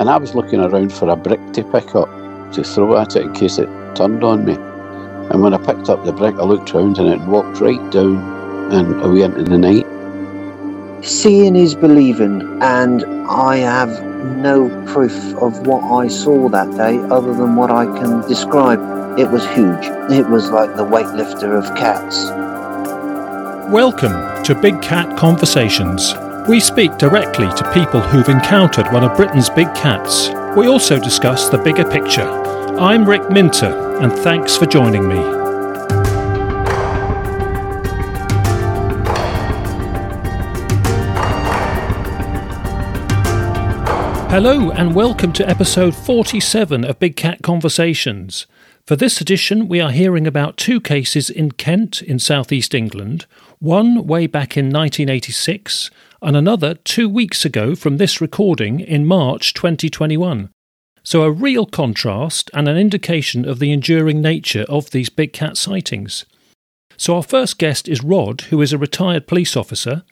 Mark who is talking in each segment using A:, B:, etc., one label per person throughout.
A: And I was looking around for a brick to pick up to throw at it in case it turned on me. And when I picked up the brick, I looked round and it walked right down and away into the night.
B: Seeing is believing, and I have no proof of what I saw that day other than what I can describe. It was huge. It was like the weightlifter of cats.
C: Welcome to Big Cat Conversations. We speak directly to people who've encountered one of Britain's big cats. We also discuss the bigger picture. I'm Rick Minter, and thanks for joining me. Hello, and welcome to episode 47 of Big Cat Conversations. For this edition, we are hearing about two cases in Kent, in southeast England, one way back in 1986, and another two weeks ago from this recording in March 2021. So, a real contrast and an indication of the enduring nature of these big cat sightings. So, our first guest is Rod, who is a retired police officer,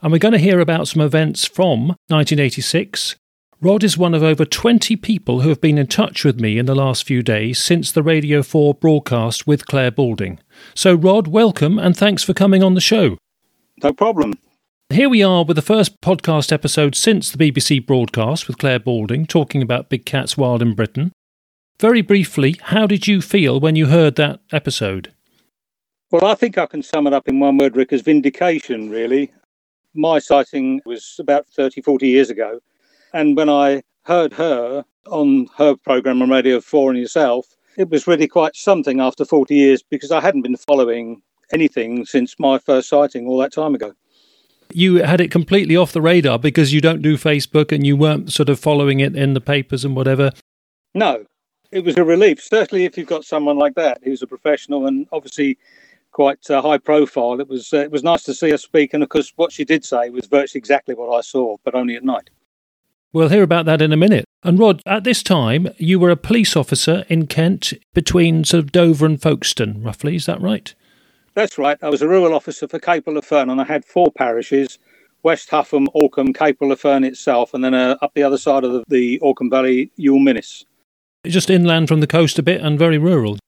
C: and we're going to hear about some events from 1986. Rod is one of over 20 people who have been in touch with me in the last few days since the Radio 4 broadcast with Clare Balding. So, Rod, welcome and thanks for coming on the show.
D: No problem.
C: Here we are with the first podcast episode since the BBC broadcast with Clare Balding talking about big cats wild in Britain. Very briefly, how did you feel when you heard that episode?
D: Well, I think I can sum it up in one word, Rick, as vindication, really. My sighting was about 30, 40 years ago. And when I heard her on her programme on Radio 4 and yourself, it was really quite something after 40 years because I hadn't been following anything since my first sighting all that time ago
C: you had it completely off the radar because you don't do Facebook and you weren't sort of following it in the papers and whatever.
D: No, it was a relief. Certainly, if you've got someone like that who's a professional and obviously quite uh, high profile, it was uh, it was nice to see her speak. And of course, what she did say was virtually exactly what I saw, but only at night.
C: We'll hear about that in a minute. And Rod, at this time, you were a police officer in Kent between sort of Dover and Folkestone, roughly. Is that right?
D: That's right. I was a rural officer for Capel-le-Ferne, and I had four parishes West Hougham, Alkham, Capel of Fern itself, and then uh, up the other side of the, the Alkham Valley, Ewell Minnis.
C: Just inland from the coast a bit and very rural.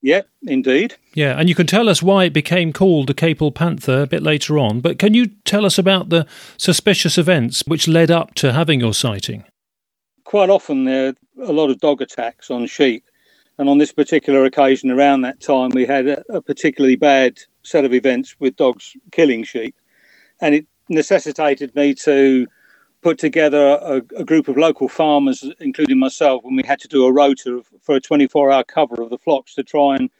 D: Yeah, indeed.
C: Yeah, and you can tell us why it became called the Capel Panther a bit later on, but can you tell us about the suspicious events which led up to having your sighting?
D: Quite often there are a lot of dog attacks on sheep, and on this particular occasion, around that time, we had a, a particularly bad set of events with dogs killing sheep. And it necessitated me to put together a, a, group of local farmers, including myself, when we had to do a rota for a 24 hour cover of the flocks to try and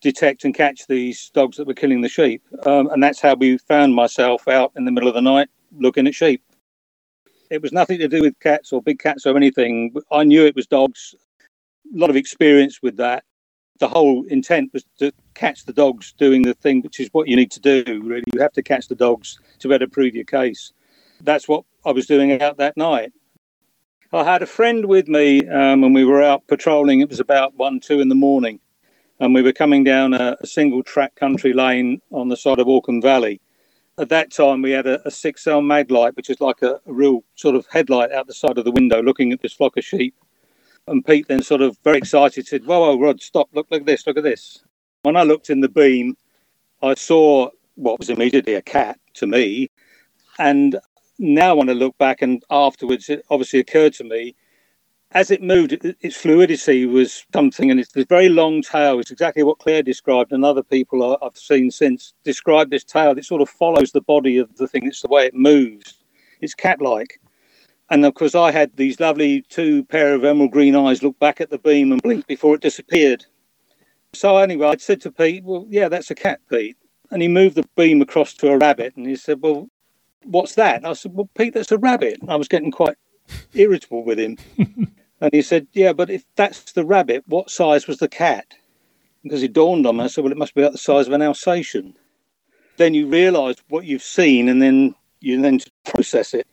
D: detect and catch these dogs that were killing the sheep. Um, and that's how we found myself out in the middle of the night looking at sheep. It was nothing to do with cats or big cats or anything. I knew it was dogs a lot of experience with that. The whole intent was to catch the dogs doing the thing, which is what you need to do. Really, you have to catch the dogs to better prove your case. That's what I was doing out that night. I had a friend with me, um, and we were out patrolling. It was about one, two in the morning, and we were coming down a, a single track country lane on the side of Alkham Valley. At that time, we had a, a six cell light, which is like a, a real sort of headlight out the side of the window, looking at this flock of sheep. And Pete then sort of very excited said, Whoa, whoa, Rod, stop, look, look at this, look at this. When I looked in the beam, I saw what was immediately a cat to me. And now when I look back and afterwards, it obviously occurred to me as it moved, its fluidity was something, and it's this very long tail. It's exactly what Clare described, and other people I've seen since described this tail. It sort of follows the body of the thing. It's the way it moves. It's cat-like. And of course, I had these lovely two pair of emerald green eyes look back at the beam and blink before it disappeared. So anyway, I said to Pete, "Well, yeah, that's a cat, Pete." And he moved the beam across to a rabbit, and he said, "Well, what's that?" And I said, "Well, Pete, that's a rabbit." And I was getting quite irritable with him, and he said, "Yeah, but if that's the rabbit, what size was the cat?" Because it dawned on me, I said, "Well, it must be about the size of an Alsatian." Then you realise what you've seen, and then you then process it.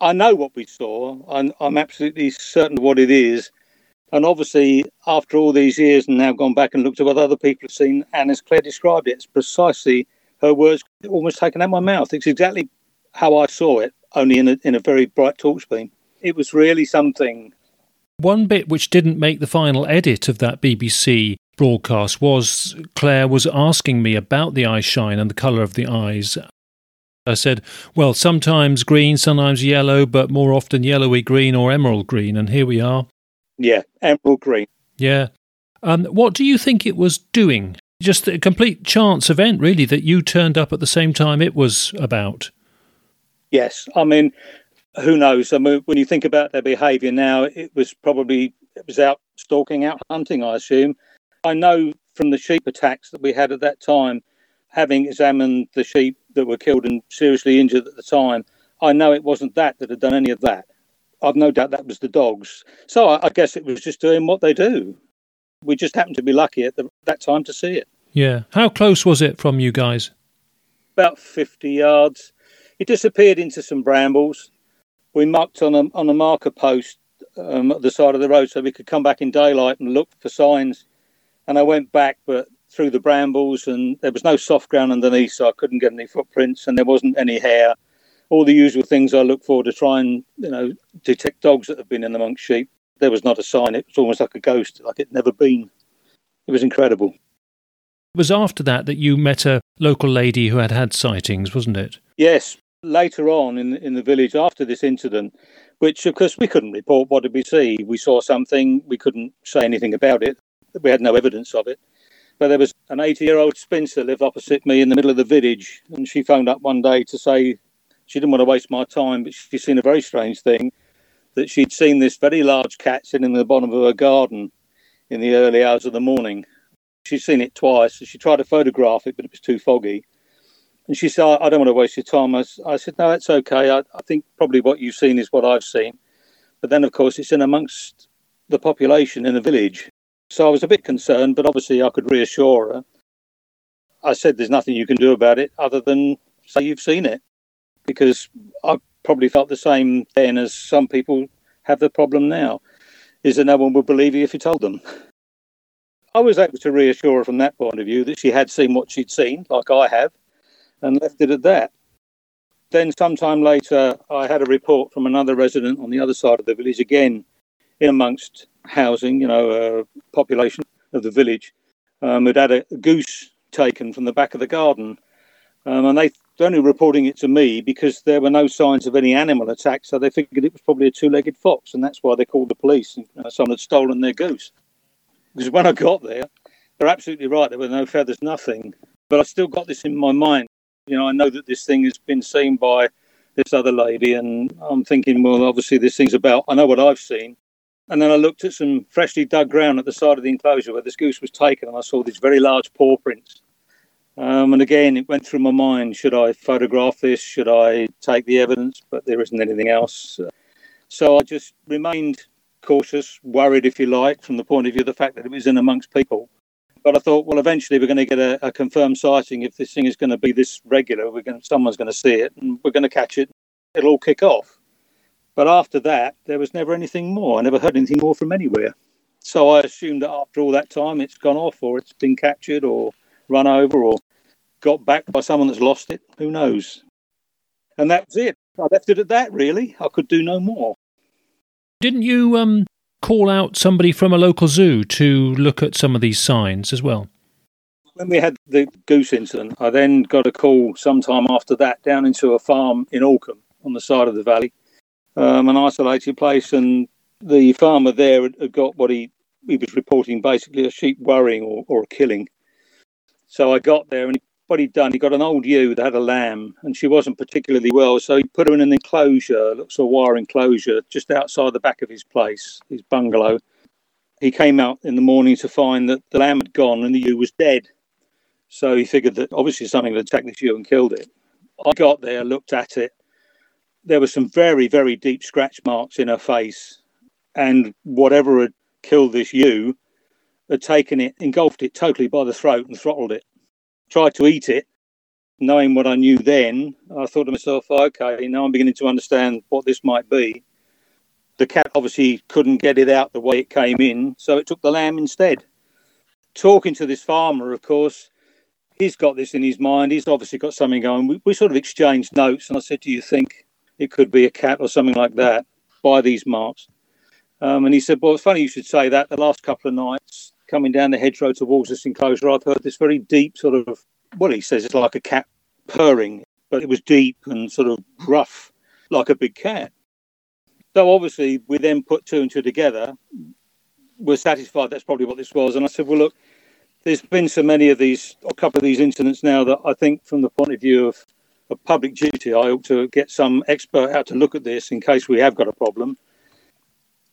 D: I know what we saw. I'm, I'm absolutely certain what it is. And obviously, after all these years and now gone back and looked at what other people have seen, and as Clare described it, it's precisely her words almost taken out my mouth. It's exactly how I saw it, only in a, in a very bright torch beam. it was really something.
C: One bit which didn't make the final edit of that BBC broadcast was Clare was asking me about the eye shine and the colour of the eyes. I said, well, sometimes green, sometimes yellow, but more often yellowy green or emerald green. And here we are.
D: Yeah, emerald green.
C: Yeah. Um, what do you think it was doing? Just a complete chance event, really, that you turned up at the same time it was about.
D: Yes. I mean, who knows? I mean, when you think about their behaviour now, it was probably it was out stalking, out hunting, I assume. I know from the sheep attacks that we had at that time, having examined the sheep that were killed and seriously injured at the time, I know it wasn't that that had done any of that. I've no doubt that was the dogs. So I, guess it was just doing what they do. We just happened to be lucky at the, that time to see it.
C: Yeah. How close was it from you guys?
D: About 50 yards. It disappeared into some brambles. We marked on a, on a marker post um, at the side of the road so we could come back in daylight and look for signs. And I went back, but through the brambles, and there was no soft ground underneath, so I couldn't get any footprints, and there wasn't any hair. All the usual things I look for to try and you know detect dogs that have been in amongst sheep. There was not a sign. It was almost like a ghost, like it'd never been. It was incredible.
C: It was after that that you met a local lady who had had sightings, wasn't it?
D: Yes. Later on in in the village, after this incident, which of course we couldn't report. What did we see? We saw something. We couldn't say anything about it. We had no evidence of it. But there was an 80 year old spinster lived opposite me in the middle of the village, and she phoned up one day to say she didn't want to waste my time, but she'd seen a very strange thing that she'd seen this very large cat sitting in the bottom of her garden in the early hours of the morning. She'd seen it twice, she tried to photograph it, but it was too foggy. And she said, I don't want to waste your time. I, I said, No, it's okay. I, I think probably what you've seen is what I've seen. But then, of course, it's in amongst the population in the village. So I was a bit concerned, but obviously I could reassure her. I said there's nothing you can do about it other than say you've seen it, because I probably felt the same then as some people have the problem now, is that no one would believe you if you told them. I was able to reassure her from that point of view that she had seen what she'd seen, like I have, and left it at that. Then, sometime later, I had a report from another resident on the other side of the village, again in amongst housing, you know, uh, population of the village, um, had had a goose taken from the back of the garden. Um, and they were only reporting it to me because there were no signs of any animal attack, so they figured it was probably a two legged fox, and that's why they called the police. And, uh, someone had stolen their goose. Because when I got there, they're absolutely right, there were no feathers, nothing. But I still got this in my mind. You know, I know that this thing has been seen by this other lady, and I'm thinking, well, obviously, this thing's about, I know what I've seen. And then I looked at some freshly dug ground at the side of the enclosure where this goose was taken, and I saw these very large paw prints. Um, and again, it went through my mind should I photograph this? Should I take the evidence? But there isn't anything else. So I just remained cautious, worried, if you like, from the point of view of the fact that it was in amongst people. But I thought, well, eventually we're going to get a, a confirmed sighting. If this thing is going to be this regular, we're going, to, someone's going to see it and we're going to catch it. It'll all kick off. But after that, there was never anything more. I never heard anything more from anywhere. So I assumed that after all that time, it's gone off, or it's been captured, or run over, or got back by someone that's lost it. Who knows? And that was it. I left it at that, really. I could do no more.
C: Didn't you um, call out somebody from a local zoo to look at some of these signs as well?
D: When we had the goose incident, I then got a call sometime after that down into a farm in Alkham on the side of the valley um, an isolated place, and the farmer there had got what he he was reporting basically a sheep worrying or, or a killing. So I got there, and what he'd done, he got an old ewe that had a lamb, and she wasn't particularly well, so he put her in an enclosure, looks a wire enclosure, just outside the back of his place, his bungalow. He came out in the morning to find that the lamb had gone and the ewe was dead. So he figured that obviously something had attacked this ewe and killed it. I got there, looked at it, there were some very, very deep scratch marks in her face. And whatever had killed this ewe had taken it, engulfed it totally by the throat and throttled it. Tried to eat it. Knowing what I knew then, I thought to myself, okay, now I'm beginning to understand what this might be. The cat obviously couldn't get it out the way it came in, so it took the lamb instead. Talking to this farmer, of course, he's got this in his mind. He's obviously got something going. We, we sort of exchanged notes, and I said, Do you think it could be a cat or something like that. by these marks. Um, and he said, Well, it's funny you should say that. The last couple of nights, coming down the hedgerow towards this enclosure, I've heard this very deep sort of, well, he says it's like a cat purring, but it was deep and sort of rough, like a big cat. So obviously, we then put two and two together. We're satisfied that's probably what this was. And I said, Well, look, there's been so many of these, a couple of these incidents now that I think, from the point of view of, of public duty, I ought to get some expert out to look at this in case we have got a problem.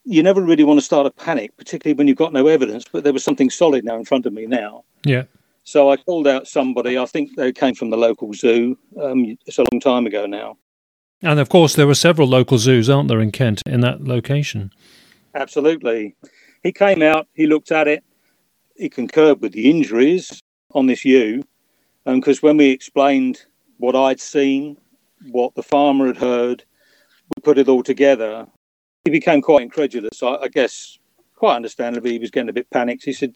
D: You never really want to start a panic, particularly when you've got no evidence. But there was something solid now in front of me now.
C: Yeah.
D: So I called out somebody. I think they came from the local zoo. Um, it's a long time ago now.
C: And of course, there were several local zoos, aren't there, in Kent, in that location?
D: Absolutely. He came out. He looked at it he concurred with the injuries on this ewe because um, when we explained what I'd seen, what the farmer had heard, we put it all together. He became quite incredulous. I, I guess, quite understandably, he was getting a bit panicked. He said,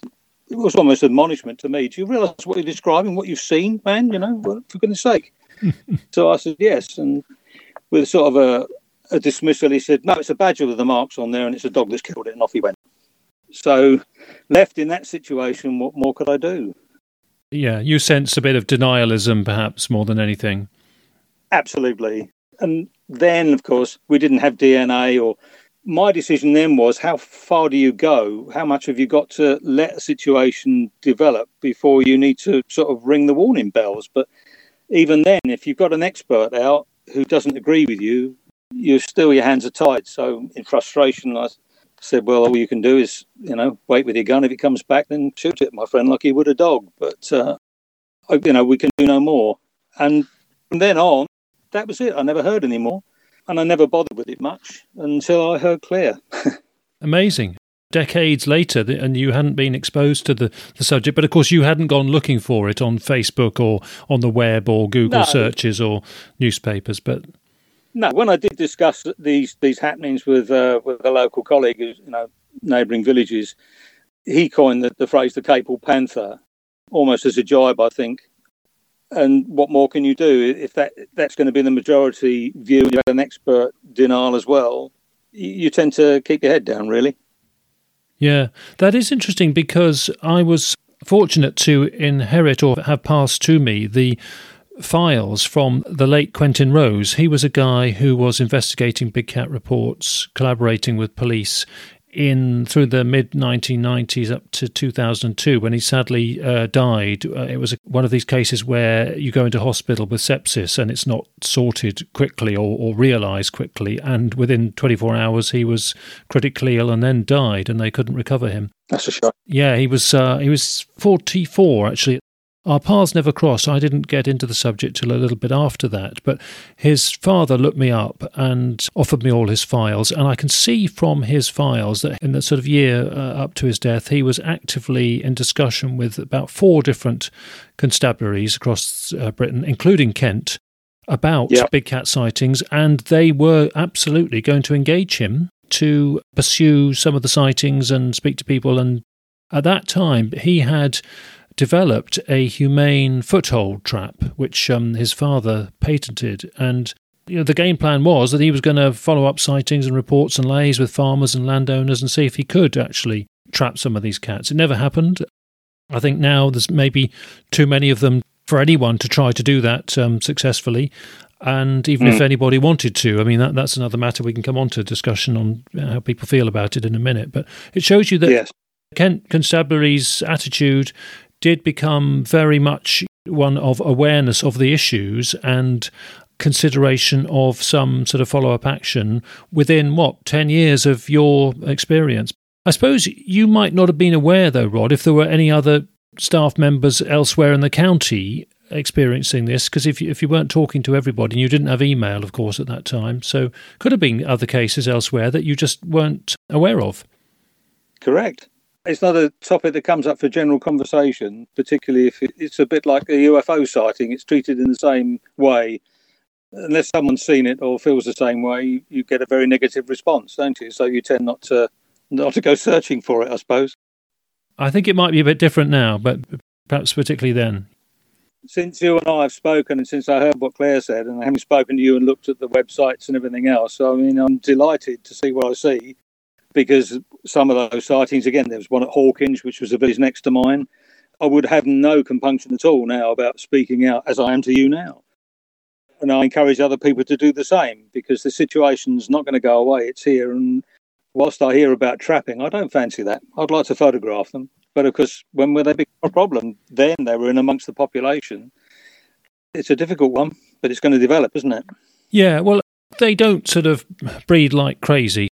D: it was almost admonishment to me. Do you realise what you're describing, what you've seen, man? You know, well, for goodness sake. so I said, yes. And with sort of a, a dismissal, he said, no, it's a badger with the marks on there and it's a dog that's killed it. And off he went. So, left in that situation, what more could I do?
C: Yeah, you sense a bit of denialism, perhaps more than anything.
D: Absolutely. And then, of course, we didn't have DNA or. My decision then was how far do you go? How much have you got to let a situation develop before you need to sort of ring the warning bells? But even then, if you've got an expert out who doesn't agree with you, you're still your hands are tied. So, in frustration, I said, well, all you can do is, you know, wait with your gun. If it comes back, then shoot it, my friend, like you would a dog. But, uh, you know, we can do no more. And from then on, that was it. I never heard any more. And I never bothered with it much until I heard Clare.
C: Amazing. Decades later, and you hadn't been exposed to the, the subject, but of course, you hadn't gone looking for it on Facebook or on the web or Google no. searches or newspapers. But
D: no, when I did discuss these these happenings with uh, with a local colleague, you know, neighbouring villages, he coined the, the phrase the Capel Panther, almost as a jibe, I think. And what more can you do if that that's going to be the majority view? You had an expert denial as well. You, you tend to keep your head down, really.
C: Yeah, that is interesting because I was fortunate to inherit or have passed to me the files from the late Quentin Rose. He was a guy who was investigating big cat reports, collaborating with police in through the mid 1990s up to 2002 when he sadly uh, died. Uh, it was a, one of these cases where you go into hospital with sepsis and it's not sorted quickly or, or realised quickly, and within 24 hours he was critically ill and then died, and they couldn't recover him.
D: That's a shock.
C: Yeah, he was uh, he was 44 actually our paths never crossed. I didn't get into the subject till a little bit after that, but his father looked me up and offered me all his files. And I can see from his files that in the sort of year uh, up to his death, he was actively in discussion with about four different constabularies across uh, Britain, including Kent, about yep. big cat sightings. And they were absolutely going to engage him to pursue some of the sightings and speak to people. And at that time, he had developed a humane foothold trap, which um, his father patented. And you know, the game plan was that he was going to follow up sightings and reports and lays with farmers and landowners and see if he could actually trap some of these cats. It never happened. I think now there's maybe too many of them for anyone to try to do that um, successfully. And even mm. if hmm. anybody wanted to, I mean, that, that's another matter we can come on to discussion on how people feel about it in a minute. But it shows you that yes. Kent Constabulary's attitude did become very much one of awareness of the issues and consideration of some sort of follow up action within what, 10 years of your experience. I suppose you might not have been aware, though, Rod, if there were any other staff members elsewhere in the county experiencing this, because if you, if you weren't talking to everybody and you didn't have email, of course, at that time, so could have been other cases elsewhere that you just weren't aware of.
D: Correct. It's not a topic that comes up for general conversation, particularly if it's a bit like a UFO sighting. It's treated in the same way. Unless someone's seen it or feels the same way, you get a very negative response, don't you? So you tend not to not to go searching for it, I suppose.
C: I think it might be a bit different now, but perhaps particularly then.
D: since you and I have spoken, and since I heard what Clare said, and having spoken to you and looked at the websites and everything else, I mean, I'm delighted to see what I see because some of those sightings, again, there was one at Hawkinge, which was a village next to mine. I would have no compunction at all now about speaking out as I am to you now. And I encourage other people to do the same because the situation's not going to go away. It's here. And whilst I hear about trapping, I don't fancy that. I'd like to photograph them. But of course, when were they become a problem, then they were in amongst the population. It's a difficult one, but it's going to develop, isn't it?
C: Yeah, well, they don't sort of breed like crazy.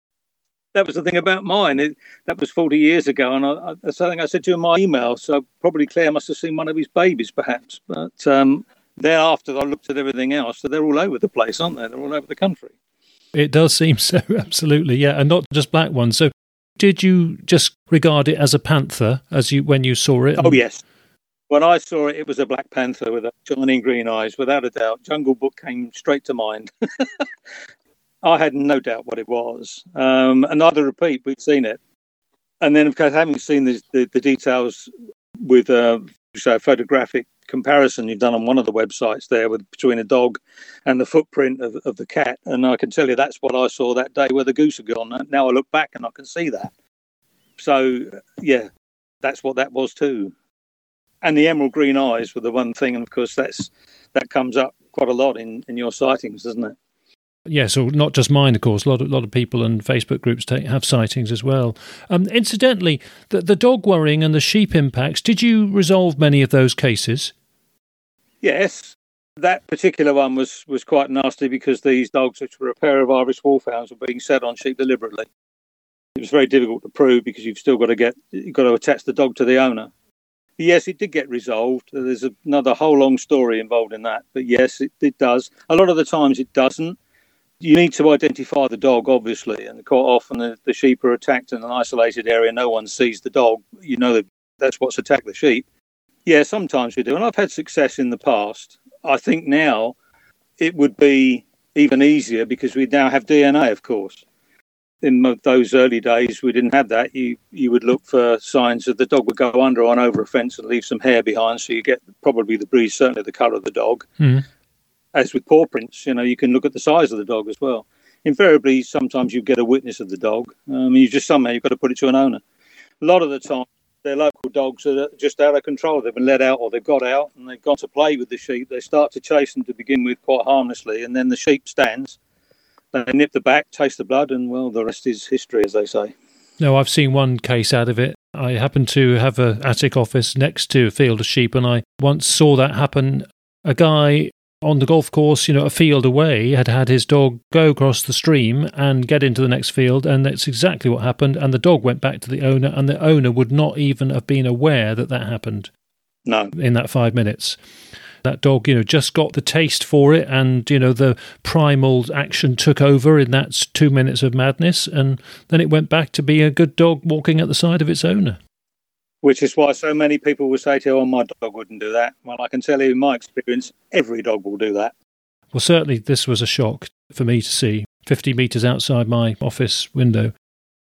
D: That was the thing about mine. It, that was 40 years ago, and I, that's something I said to you in my email. So probably Clare must have seen one of his babies, perhaps. But um, thereafter, I looked at everything else. So they're all over the place, aren't they? They're all over the country.
C: It does seem so, absolutely, yeah, and not just black ones. So did you just regard it as a panther as you when you saw it?
D: Oh yes. When I saw it, it was a black panther with shining green eyes, without a doubt. Jungle Book came straight to mind. I had no doubt what it was. Um, another repeat, we'd seen it. And then, of course, having seen the, the, the details with uh, photographic comparison you've done on one of the websites there with between a dog and the footprint of, of the cat. And I can tell you that's what I saw that day where the goose had gone. Now I look back and I can see that. So, yeah, that's what that was too. And the emerald green eyes were the one thing. And of course, that's that comes up quite a lot in, in your sightings, doesn't it?
C: Yeah, so not just mine, of course. A lot of, lot of people and Facebook groups take, have sightings as well. Um, incidentally, the, the dog worrying and the sheep impacts, did you resolve many of those cases?
D: Yes. That particular one was, was quite nasty because these dogs, which were a pair of Irish Wolfhounds, were being set on sheep deliberately. It was very difficult to prove because you've still got to get you've got to attach the dog to the owner. Yes, it did get resolved. There's another whole long story involved in that, but yes, it, it does. A lot of the times it doesn't you need to identify the dog, obviously, and quite often the, the, sheep are attacked in an isolated area. No one sees the dog. You know that that's what's attacked the sheep. Yeah, sometimes we do, and I've had success in the past. I think now it would be even easier because we now have DNA, of course. In those early days, we didn't have that. You you would look for signs that the dog would go under or on over a fence and leave some hair behind, so you get probably the breed, certainly the colour of the dog.
C: Mm
D: as with paw prints, you know, you can look at the size of the dog as well. Invariably, sometimes you get a witness of the dog. Um, you just somehow you've got to put it to an owner. A lot of the time, they're local dogs are just out of control. They've been let out or they've got out and they've gone to play with the sheep. They start to chase them to begin with quite harmlessly, and then the sheep stands. They nip the back, taste the blood, and well, the rest is history, as they say.
C: No, I've seen one case out of it. I happen to have a attic office next to a field of sheep, and I once saw that happen. A guy on the golf course, you know, a field away, had had his dog go across the stream and get into the next field, and that's exactly what happened. And the dog went back to the owner, and the owner would not even have been aware that that happened.
D: No,
C: in that five minutes, that dog, you know, just got the taste for it, and you know, the primal action took over in that two minutes of madness, and then it went back to be a good dog walking at the side of its owner
D: which is why so many people will say to you, oh, my dog wouldn't do that. Well, I can tell you in my experience, every dog will do that.
C: Well, certainly this was a shock for me to see 50 metres outside my office window.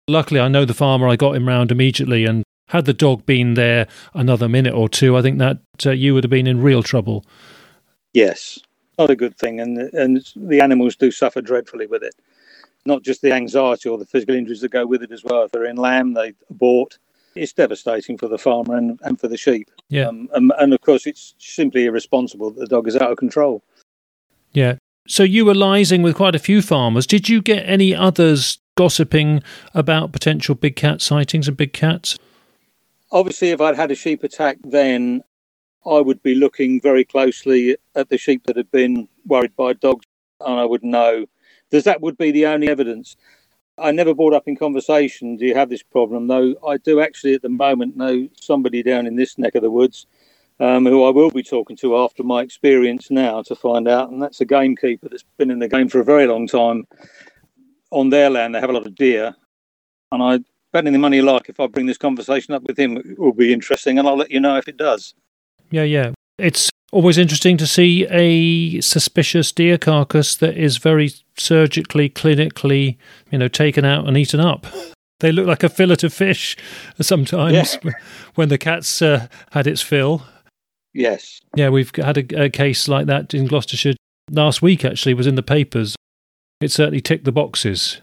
C: Luckily, I know the farmer, I got him round immediately, and had the dog been there another minute or two, I think that uh, you would have been in real trouble.
D: Yes, not a good thing, and and the animals do suffer dreadfully with it. Not just the anxiety or the physical injuries that go with it as well. If they're in lamb, they abort it's devastating for the farmer and, and for the sheep.
C: Yeah. Um,
D: and, and, of course, it's simply irresponsible that the dog is out of control.
C: Yeah. So you were liaising with quite a few farmers. Did you get any others gossiping about potential big cat sightings and big cats?
D: Obviously, if I'd had a sheep attack then, I would be looking very closely at the sheep that had been worried by dogs, and I would know. Because that would be the only evidence. I never brought up in conversation, do you have this problem? Though I do actually at the moment know somebody down in this neck of the woods um, who I will be talking to after my experience now to find out. And that's a gamekeeper that's been in the game for a very long time. On their land, they have a lot of deer. And I bet any money you like, if I bring this conversation up with him, it will be interesting. And I'll let you know if it does.
C: Yeah, yeah. It's always interesting to see a suspicious deer carcass that is very surgically, clinically, you know, taken out and eaten up. They look like a fillet of fish sometimes yeah. when the cat's uh, had its fill.
D: Yes.
C: Yeah, we've had a, a case like that in Gloucestershire last week, actually, was in the papers. It certainly ticked the boxes.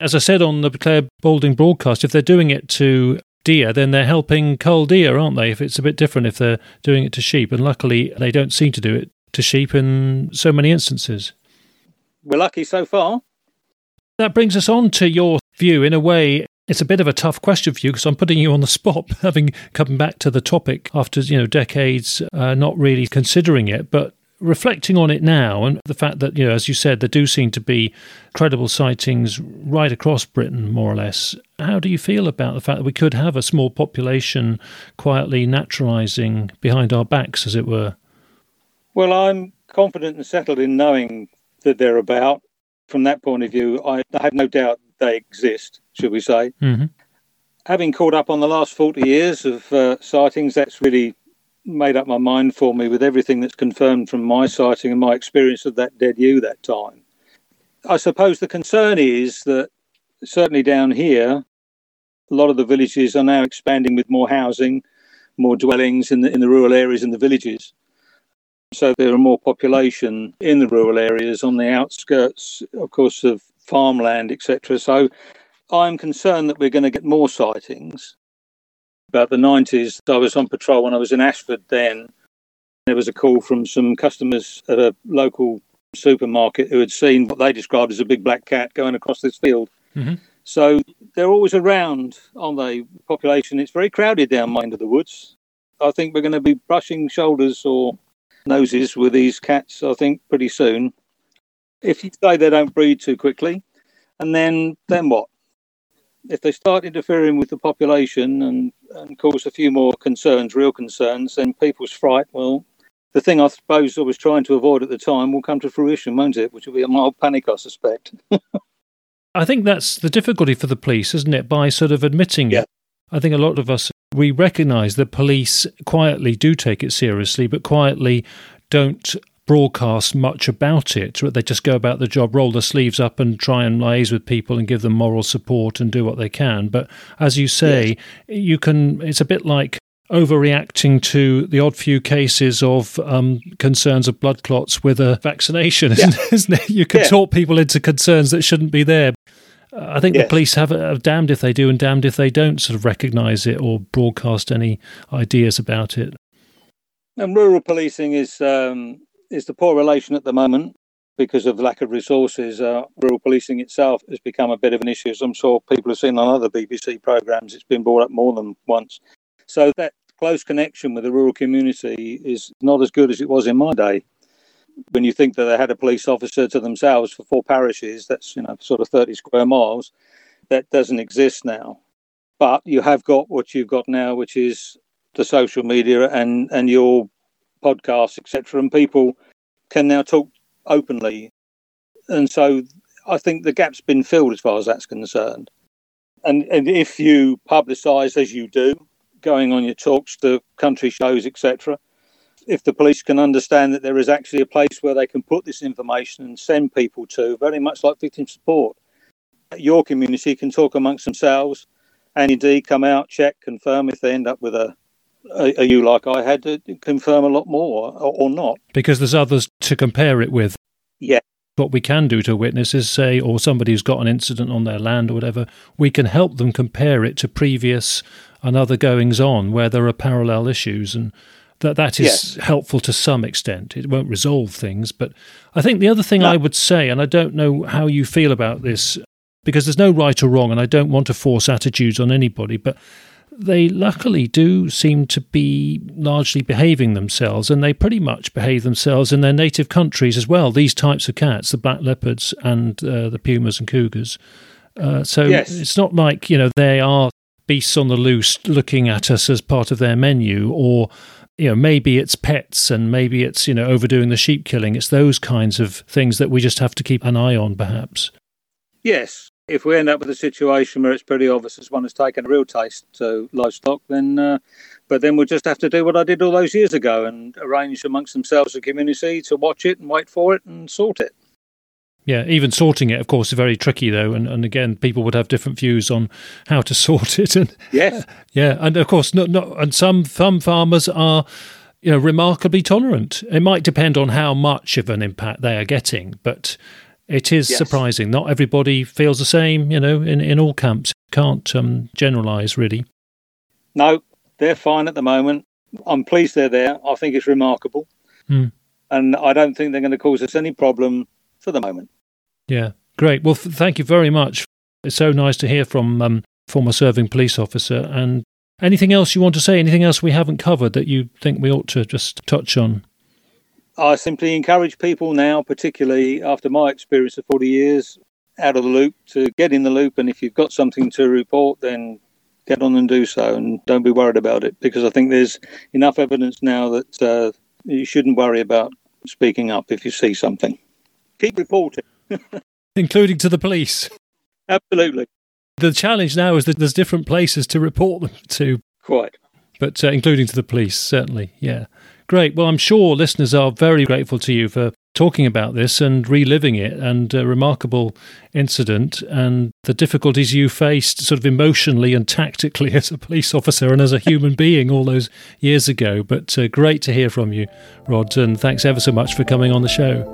C: As I said on the Clare Balding broadcast, if they're doing it to deer, then they're helping cull deer, aren't they? If it's a bit different if they're doing it to sheep. And luckily, they don't seem to do it to sheep in so many instances.
D: We're lucky so far.
C: That brings us on to your view. In a way, it's a bit of a tough question for you because I'm putting you on the spot, having come back to the topic after you know decades uh, not really considering it. But reflecting on it now, and the fact that you know, as you said, there do seem to be credible sightings right across Britain, more or less. How do you feel about the fact that we could have a small population quietly naturalising behind our backs, as it were?
D: Well, I'm confident and settled in knowing that they're about. From that point of view, I, I have no doubt they exist, should we say.
C: Mm-hmm.
D: Having caught up on the last 40 years of uh, sightings, that's really made up my mind for me with everything that's confirmed from my sighting and my experience of that dead ewe that time. I suppose the concern is that certainly down here, a lot of the villages are now expanding with more housing, more dwellings in the in the rural areas and the villages. So there are more population in the rural areas on the outskirts, of course, of farmland, etc. So I'm concerned that we're going to get more sightings. About the 90s, I was on patrol when I was in Ashford then. There was a call from some customers at a local supermarket who had seen what they described as a big black cat going across this field.
C: Mm-hmm.
D: So they're always around on the population. It's very crowded down my end of the woods. I think we're going to be brushing shoulders or noses with these cats, I think, pretty soon. If you say they don't breed too quickly, and then then what? If they start interfering with the population and, and cause a few more concerns, real concerns, then people's fright, well, the thing I suppose I was trying to avoid at the time will come to fruition, won't it? Which will be a mild panic, I suspect.
C: I think that's the difficulty for the police, isn't it? By sort of admitting
D: Yeah.
C: it. I think a lot of us, we recognise that police quietly do take it seriously, but quietly don't broadcast much about it. They just go about the job, roll their sleeves up and try and liaise with people and give them moral support and do what they can. But as you say, you can, it's a bit like overreacting to the odd few cases of um, concerns of blood clots with a vaccination, isn't, isn't it? You can
D: Yeah.
C: talk people into concerns that shouldn't be there. Uh, I think the police have a damned if they do and damned if they don't sort of recognise it or broadcast any ideas about it.
D: And rural policing is um, is the poor relation at the moment because of lack of resources. Uh, rural policing itself has become a bit of an issue, as I'm sure people have seen on other BBC programmes. It's been brought up more than once. So that close connection with the rural community is not as good as it was in my day. When you think that they had a police officer to themselves for four parishes, that's you know sort of 30 square miles. That doesn't exist now. But you have got what you've got now, which is the social media and and your podcasts, etc. And people can now talk openly, and so I think the gap's been filled as far as that's concerned. And and if you publicise as you do, going on your talks to country shows, etc. If the police can understand that there is actually a place where they can put this information and send people to, very much like victim support, your community can talk amongst themselves and indeed come out, check, confirm if they end up with a a, a you like I had to confirm a lot more or, or not.
C: Because there's others to compare it with.
D: Yeah.
C: What we can do to a witness is say, or somebody who's got an incident on their land or whatever, we can help them compare it to previous and other goings on where there are parallel issues. And that, that is
D: Yes.
C: helpful to some extent. It won't resolve things. But I think the other thing
D: No.
C: I would say, and I don't know how you feel about this, because there's no right or wrong, and I don't want to force attitudes on anybody, but they luckily do seem to be largely behaving themselves, and they pretty much behave themselves in their native countries as well. These types of cats, the black leopards and uh, the pumas and cougars. Uh, so
D: Yes.
C: it's not like you know they are beasts on the loose looking at us as part of their menu, or you know maybe it's pets and maybe it's you know overdoing the sheep killing. It's those kinds of things that we just have to keep an eye on, perhaps.
D: Yes, if we end up with a situation where it's pretty obvious as one has taken a real taste to livestock, then uh, but then we'll just have to do what I did all those years ago and arrange amongst themselves a community to watch it and wait for it and sort it.
C: Yeah, even sorting it, of course, is very tricky though, and, and again, people would have different views on how to sort it, and
D: Yes,
C: yeah, and of course, not not, and some some farmers are, you know, remarkably tolerant. It might depend on how much of an impact they are getting, but it is
D: Yes.
C: surprising. Not everybody feels the same, you know, in, in all camps. Can't um, generalise, really.
D: No, they're fine at the moment. I'm pleased they're there. I think it's remarkable.
C: Hmm.
D: And I don't think they're going to cause us any problem for the moment.
C: Yeah, great. Well, th- thank you very much. It's so nice to hear from um, former serving police officer. And anything else you want to say? Anything else we haven't covered that you think we ought to just touch on?
D: I simply encourage people now, particularly after my experience of 40 years out of the loop, to get in the loop. And if you've got something to report, then get on and do so. And don't be worried about it because I think there's enough evidence now that uh, you shouldn't worry about speaking up if you see something. Keep reporting.
C: Including to the police.
D: Absolutely.
C: The challenge now is that there's different places to report them to,
D: Quite.
C: but uh, including to the police, certainly. Yeah. Great. Well, I'm sure listeners are very grateful to you for talking about this and reliving it and a remarkable incident and the difficulties you faced sort of emotionally and tactically as a police officer and as a human being all those years ago. But uh, great to hear from you, Rod, and thanks ever so much for coming on the show.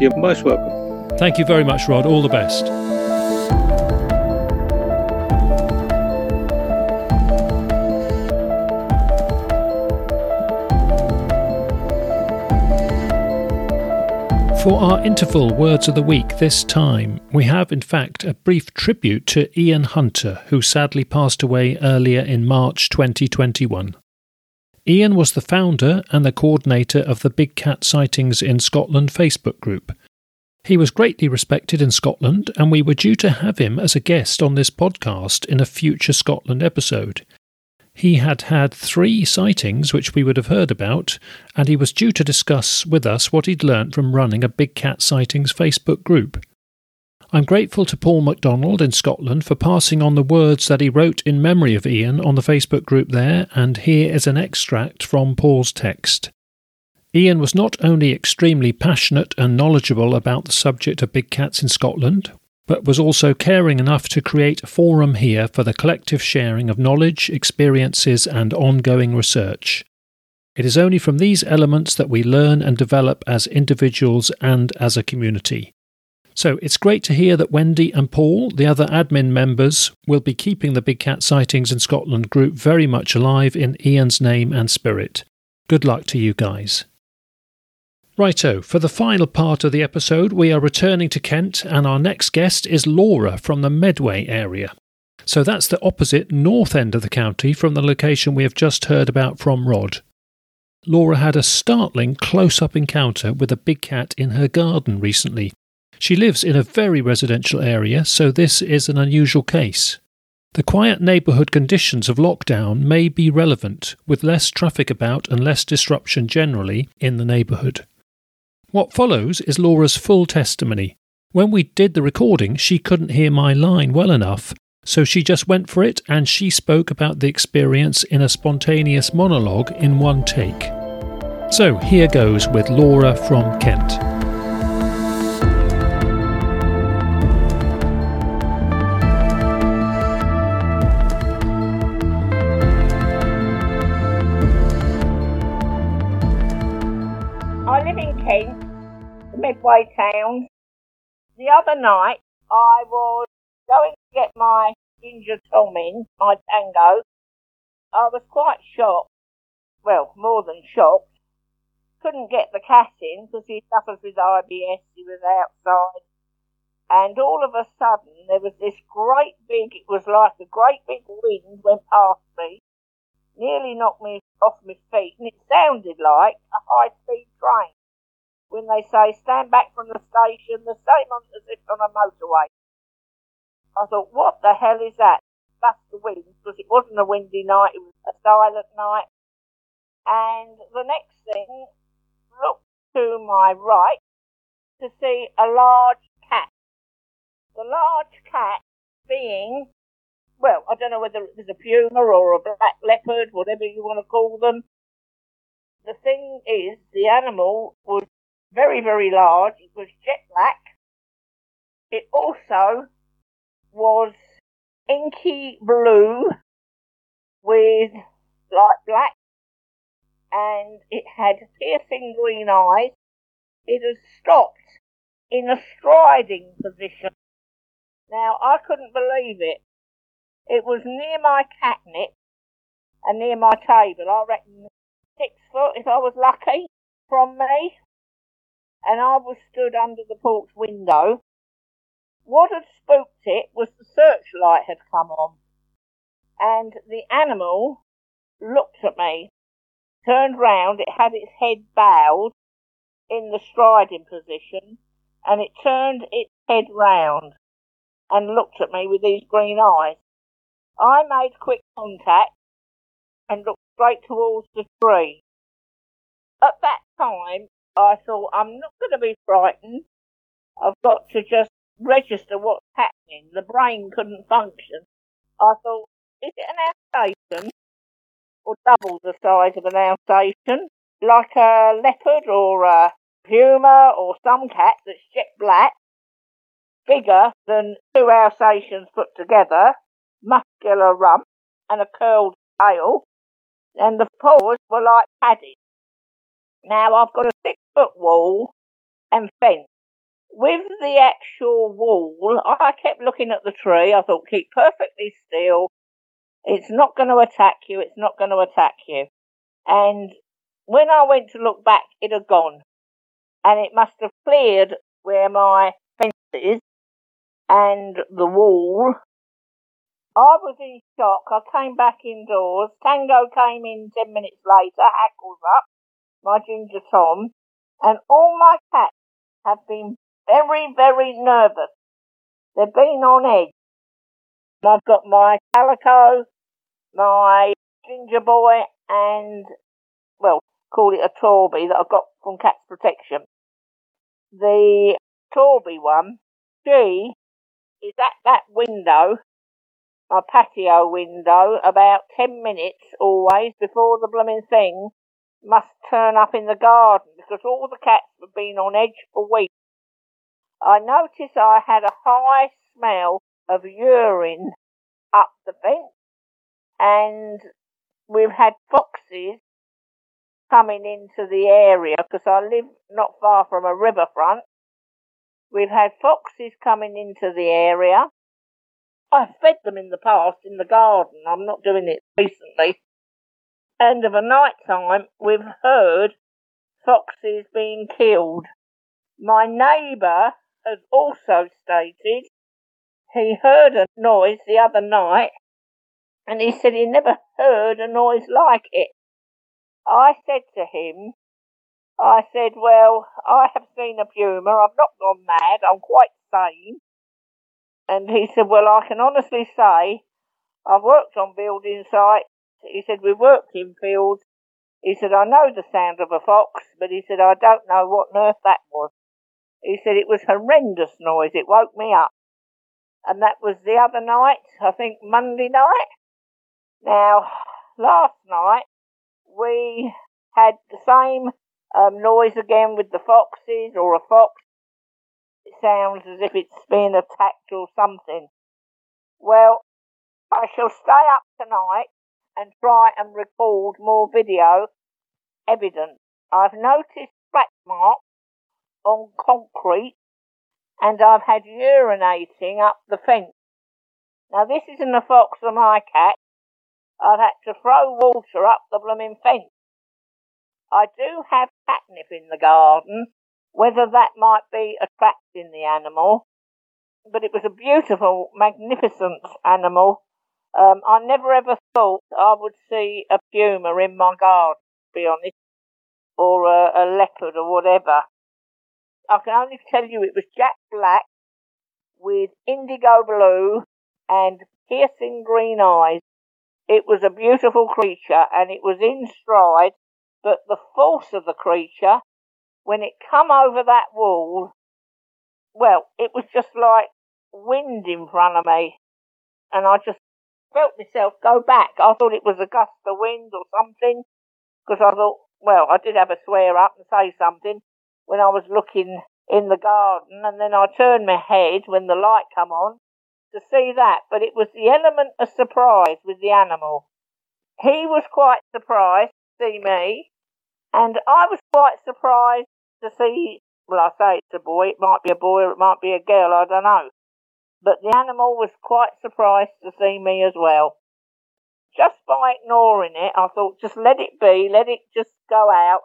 D: You're most welcome.
C: Thank you very much, Rod. All the best. For our interval words of the week this time, we have in fact a brief tribute to Ian Hunter, who sadly passed away earlier in March 2021. Ian was the founder and the coordinator of the Big Cat Sightings in Scotland Facebook group. He was greatly respected in Scotland, and we were due to have him as a guest on this podcast in a future Scotland episode. He had had three sightings which we would have heard about, and he was due to discuss with us what he'd learnt from running a Big Cat Sightings Facebook group. I'm grateful to Paul MacDonald in Scotland for passing on the words that he wrote in memory of Ian on the Facebook group there, and here is an extract from Paul's text. Ian was not only extremely passionate and knowledgeable about the subject of big cats in Scotland, but was also caring enough to create a forum here for the collective sharing of knowledge, experiences, and ongoing research. It is only from these elements that we learn and develop as individuals and as a community. So it's great to hear that Wendy and Paul, the other admin members, will be keeping the Big Cat Sightings in Scotland group very much alive in Ian's name and spirit. Good luck to you guys. Righto, for the final part of the episode, we are returning to Kent, and our next guest is Laura from the Medway area. So that's the opposite north end of the county from the location we have just heard about from Rod. Laura had a startling close up encounter with a big cat in her garden recently. She lives in a very residential area, so this is an unusual case. The quiet neighbourhood conditions of lockdown may be relevant, with less traffic about and less disruption generally in the neighbourhood. What follows is Laura's full testimony. When we did the recording, she couldn't hear my line well enough, so she just went for it and she spoke about the experience in a spontaneous monologue in one take. So here goes with Laura from Kent.
E: Medway Town. The other night, I was going to get my ginger tom in, my tango. I was quite shocked. Well, more than shocked. Couldn't get the cat in because he suffers with IBS. He was outside. And all of a sudden, there was this great big, it was like a great big wind went past me nearly knocked me off my feet, and it sounded like a high-speed train. When they say stand back from the station, the same on as if on a motorway. I thought, what the hell is that? That's the wind, because it wasn't a windy night, it was a silent night. And the next thing, looked to my right to see a large cat. The large cat being well, I don't know whether it was a puma or a black leopard, whatever you want to call them. The thing is, the animal was very, very large. It was jet black. It also was inky blue with light black and it had piercing green eyes. It had stopped in a striding position. Now, I couldn't believe it. It was near my catnip and near my table. I reckon six foot, if I was lucky, from me. And I was stood under the porch window. What had spooked it was the searchlight had come on. And the animal looked at me, turned round, it had its head bowed in the striding position, and it turned its head round and looked at me with these green eyes. I made quick contact and looked straight towards the tree. At that time, I thought, I'm not going to be frightened. I've got to just register what's happening. The brain couldn't function. I thought, is it an Alsatian? Or double the size of an Alsatian? Like a leopard or a puma or some cat that's jet black? Bigger than two Alsatians put together, muscular rump and a curled tail, and the paws were like padded. Now I've got a six foot wall and fence. With the actual wall, I kept looking at the tree. I thought, keep perfectly still. It's not going to attack you. It's not going to attack you. And when I went to look back, it had gone. And it must have cleared where my fence is and the wall. I was in shock. I came back indoors. Tango came in ten minutes later, hackles up, my ginger Tom, and all my cats have been very, very nervous. They've been on edge. I've got my calico, my ginger boy, and, well, call it a Torby that I've got from Cats Protection. The Torby one, she is at that window, my patio window, about ten minutes always before the blooming thing must turn up in the garden because all the cats have been on edge for weeks. I noticed I had a high smell of urine up the fence and we've had foxes coming into the area because I live not far from a riverfront. We've had foxes coming into the area. I've fed them in the past in the garden. I'm not doing it recently. And of a night time, we've heard foxes being killed. My neighbour has also stated he heard a noise the other night and he said he never heard a noise like it. I said to him, I said, well, I have seen a puma. I've not gone mad. I'm quite sane. And he said, well, I can honestly say I've worked on building sites. He said, we worked in fields. He said, I know the sound of a fox, but he said, I don't know what on earth that was. He said, it was horrendous noise. It woke me up. And that was the other night, I think Monday night. Now, last night we had the same um, noise again with the foxes or a fox. It sounds as if it's been attacked or something. Well, I shall stay up tonight and try and record more video evidence. I've noticed scratch marks on concrete and I've had urinating up the fence. Now this isn't a fox or my cat. I've had to throw water up the blooming fence. I do have catnip in the garden, whether that might be attracting the animal, but it was a beautiful, magnificent animal. Um, I never ever thought I would see a puma in my garden, to be honest, or a, a leopard or whatever. I can only tell you it was jet black with indigo blue and piercing green eyes. It was a beautiful creature and it was in stride, but the force of the creature, when it come over that wall, well, it was just like wind in front of me. And I just felt myself go back. I thought it was a gust of wind or something. Because I thought, well, I did have a swear up and say something when I was looking in the garden. And then I turned my head when the light come on to see that, but it was the element of surprise with the animal. He was quite surprised to see me, And I was quite surprised to see, well, I say it's a boy, it might be a boy or it might be a girl, I don't know. But the animal was quite surprised to see me as well. Just by ignoring it, I thought just let it be, let it just go out.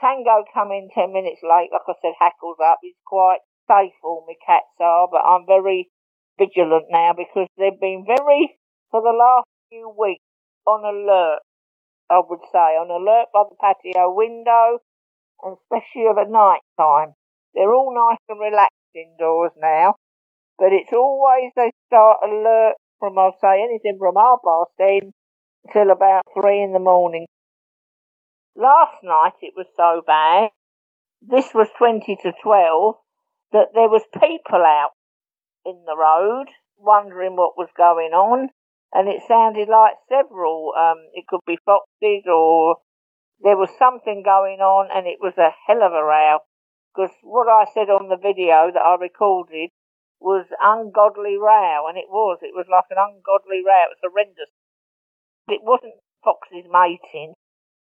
E: Tango come in ten minutes late, like I said, hackles up. He's quite safe, all my cats are, but I'm very vigilant now because they've been very, for the last few weeks, on alert, I would say, on alert by the patio window, and especially at night time. They're all nice and relaxed indoors now, but it's always they start alert from, I'll say, anything from half past ten till about three in the morning. Last night it was so bad, this was 20 to 12, that there was people out in the road wondering what was going on and it sounded like several. Um, it could be foxes or there was something going on, and it was a hell of a row. Because what I said on the video that I recorded was ungodly row, and it was. It was like an ungodly row. It was horrendous. It wasn't foxes mating,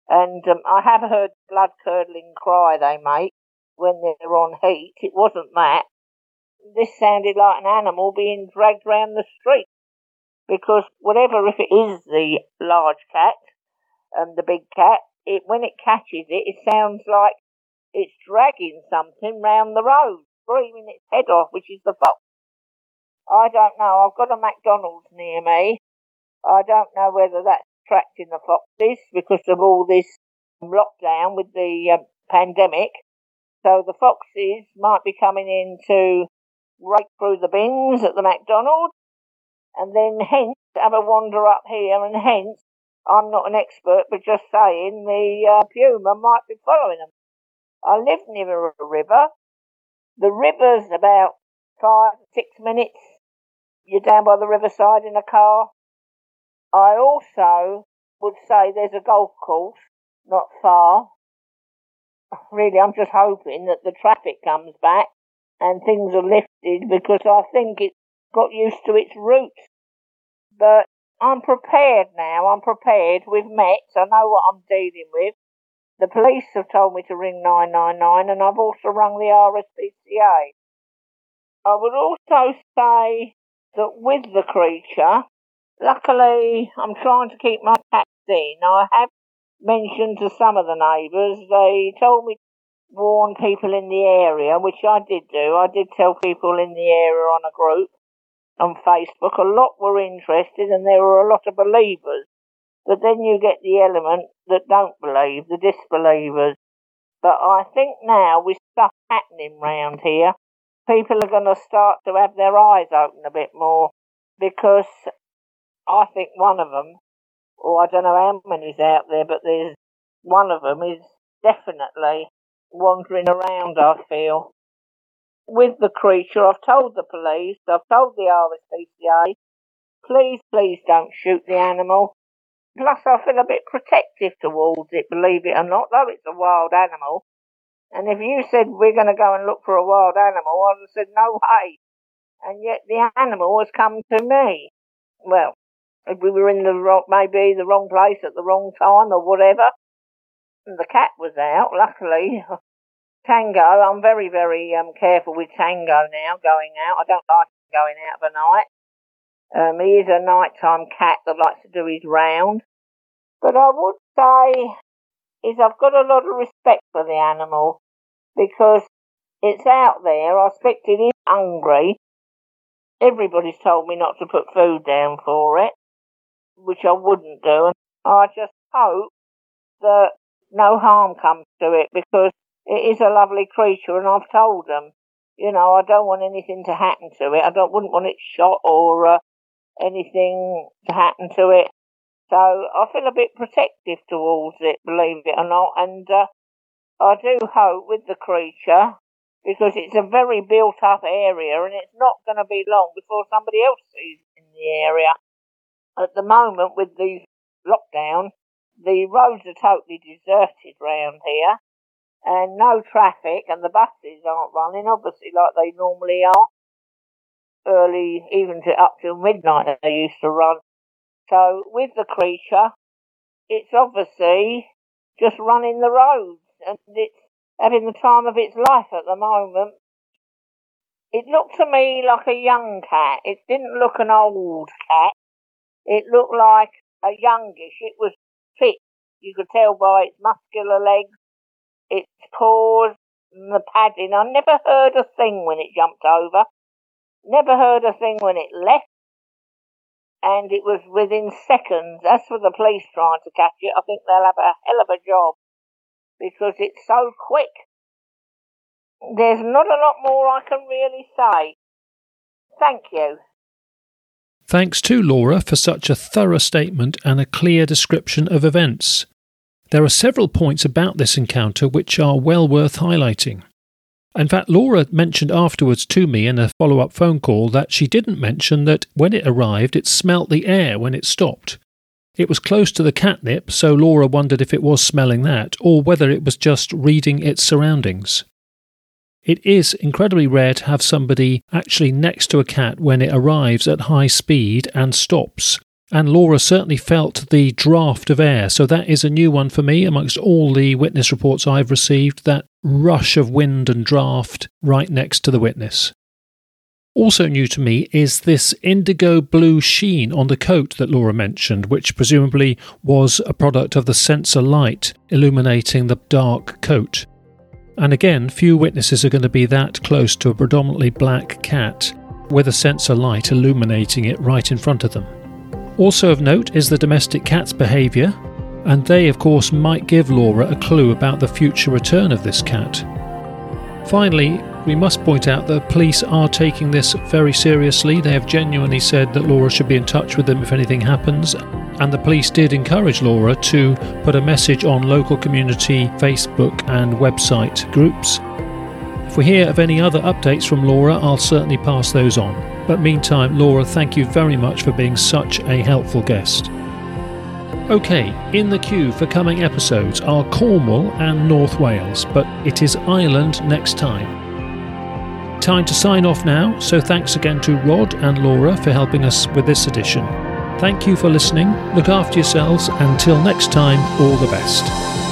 E: and um, I have heard blood curdling cry they make when they're on heat. It wasn't that. This sounded like an animal being dragged round the street because whatever, if it is the large cat and the big cat, it when it catches it, it sounds like it's dragging something round the road, screaming its head off, which is the fox. I don't know. I've got a McDonald's near me. I don't know whether that's attracting the foxes because of all this lockdown with the um, pandemic. So the foxes might be coming in to rake through the bins at the McDonald's and then hence have a wander up here, and hence I'm not an expert, but just saying the uh, puma might be following them. I live near a river. The river's about five, six minutes. You're down by the riverside in a car. I also would say there's a golf course not far. Really, I'm just hoping that the traffic comes back and things are lifted because I think it's got used to its routes. But I'm prepared now. I'm prepared. We've met. I know what I'm dealing with. The police have told me to ring 999 and I've also rung the RSPCA. I would also say that with the creature, luckily I'm trying to keep my cats in. I have mentioned to some of the neighbours, they told me to warn people in the area, which I did do. I did tell people in the area on a group on Facebook, a lot were interested and there were a lot of believers. But then you get the element that don't believe, the disbelievers. But I think now with stuff happening round here, people are going to start to have their eyes open a bit more because I think one of them, or I don't know how many's out there, but there's one of them is definitely wandering around, I feel with the creature. I've told the police, I've told the RSPCA, please, please don't shoot the animal. Plus, I feel a bit protective towards it, believe it or not, though it's a wild animal. And if you said we're going to go and look for a wild animal, I'd have said no way. And yet the animal has come to me. Well, we were in the wrong, maybe the wrong place at the wrong time or whatever. And the cat was out, luckily. Tango, I'm very, very um, careful with Tango now going out. I don't like him going out of the night. Um, he is a nighttime cat that likes to do his round. But I would say is I've got a lot of respect for the animal because it's out there. I expect it is hungry. Everybody's told me not to put food down for it, which I wouldn't do. And I just hope that no harm comes to it because it is a lovely creature, and I've told them, you know, I don't want anything to happen to it. I don't wouldn't want it shot or uh, anything to happen to it. So I feel a bit protective towards it, believe it or not, and uh, I do hope with the creature because it's a very built up area and it's not going to be long before somebody else sees it in the area. At the moment, with these lockdown, the roads are totally deserted round here and no traffic, and the buses aren't running, obviously, like they normally are. Early, even to up till midnight, they used to run. So, with the creature, it's obviously just running the roads, and it's having the time of its life at the moment. It looked to me like a young cat. It didn't look an old cat. It looked like a youngish. It was fit. You could tell by its muscular legs, its paws, and the padding. I never heard a thing when it jumped over. Never heard a thing when it left. And it was within seconds. As for the police trying to catch it, I think they'll have a hell of a job because it's so quick. There's not a lot more I can really say. Thank you.
C: Thanks to Laura for such a thorough statement and a clear description of events. There are several points about this encounter which are well worth highlighting. In fact, Laura mentioned afterwards to me in a follow up phone call that she didn't mention that when it arrived, it smelt the air when it stopped. It was close to the catnip, so Laura wondered if it was smelling that, or whether it was just reading its surroundings. It is incredibly rare to have somebody actually next to a cat when it arrives at high speed and stops. And Laura certainly felt the draft of air, so that is a new one for me amongst all the witness reports I've received that rush of wind and draft right next to the witness. Also new to me is this indigo blue sheen on the coat that Laura mentioned, which presumably was a product of the sensor light illuminating the dark coat. And again, few witnesses are going to be that close to a predominantly black cat with a sensor light illuminating it right in front of them. Also of note is the domestic cat's behaviour, and they, of course, might give Laura a clue about the future return of this cat. Finally, we must point out that police are taking this very seriously. They have genuinely said that Laura should be in touch with them if anything happens, and the police did encourage Laura to put a message on local community Facebook and website groups. If we hear of any other updates from Laura, I'll certainly pass those on. But meantime, Laura, thank you very much for being such a helpful guest. Okay, in the queue for coming episodes are Cornwall and North Wales, but it is Ireland next time. Time to sign off now, so thanks again to Rod and Laura for helping us with this edition. Thank you for listening, look after yourselves, until next time, all the best.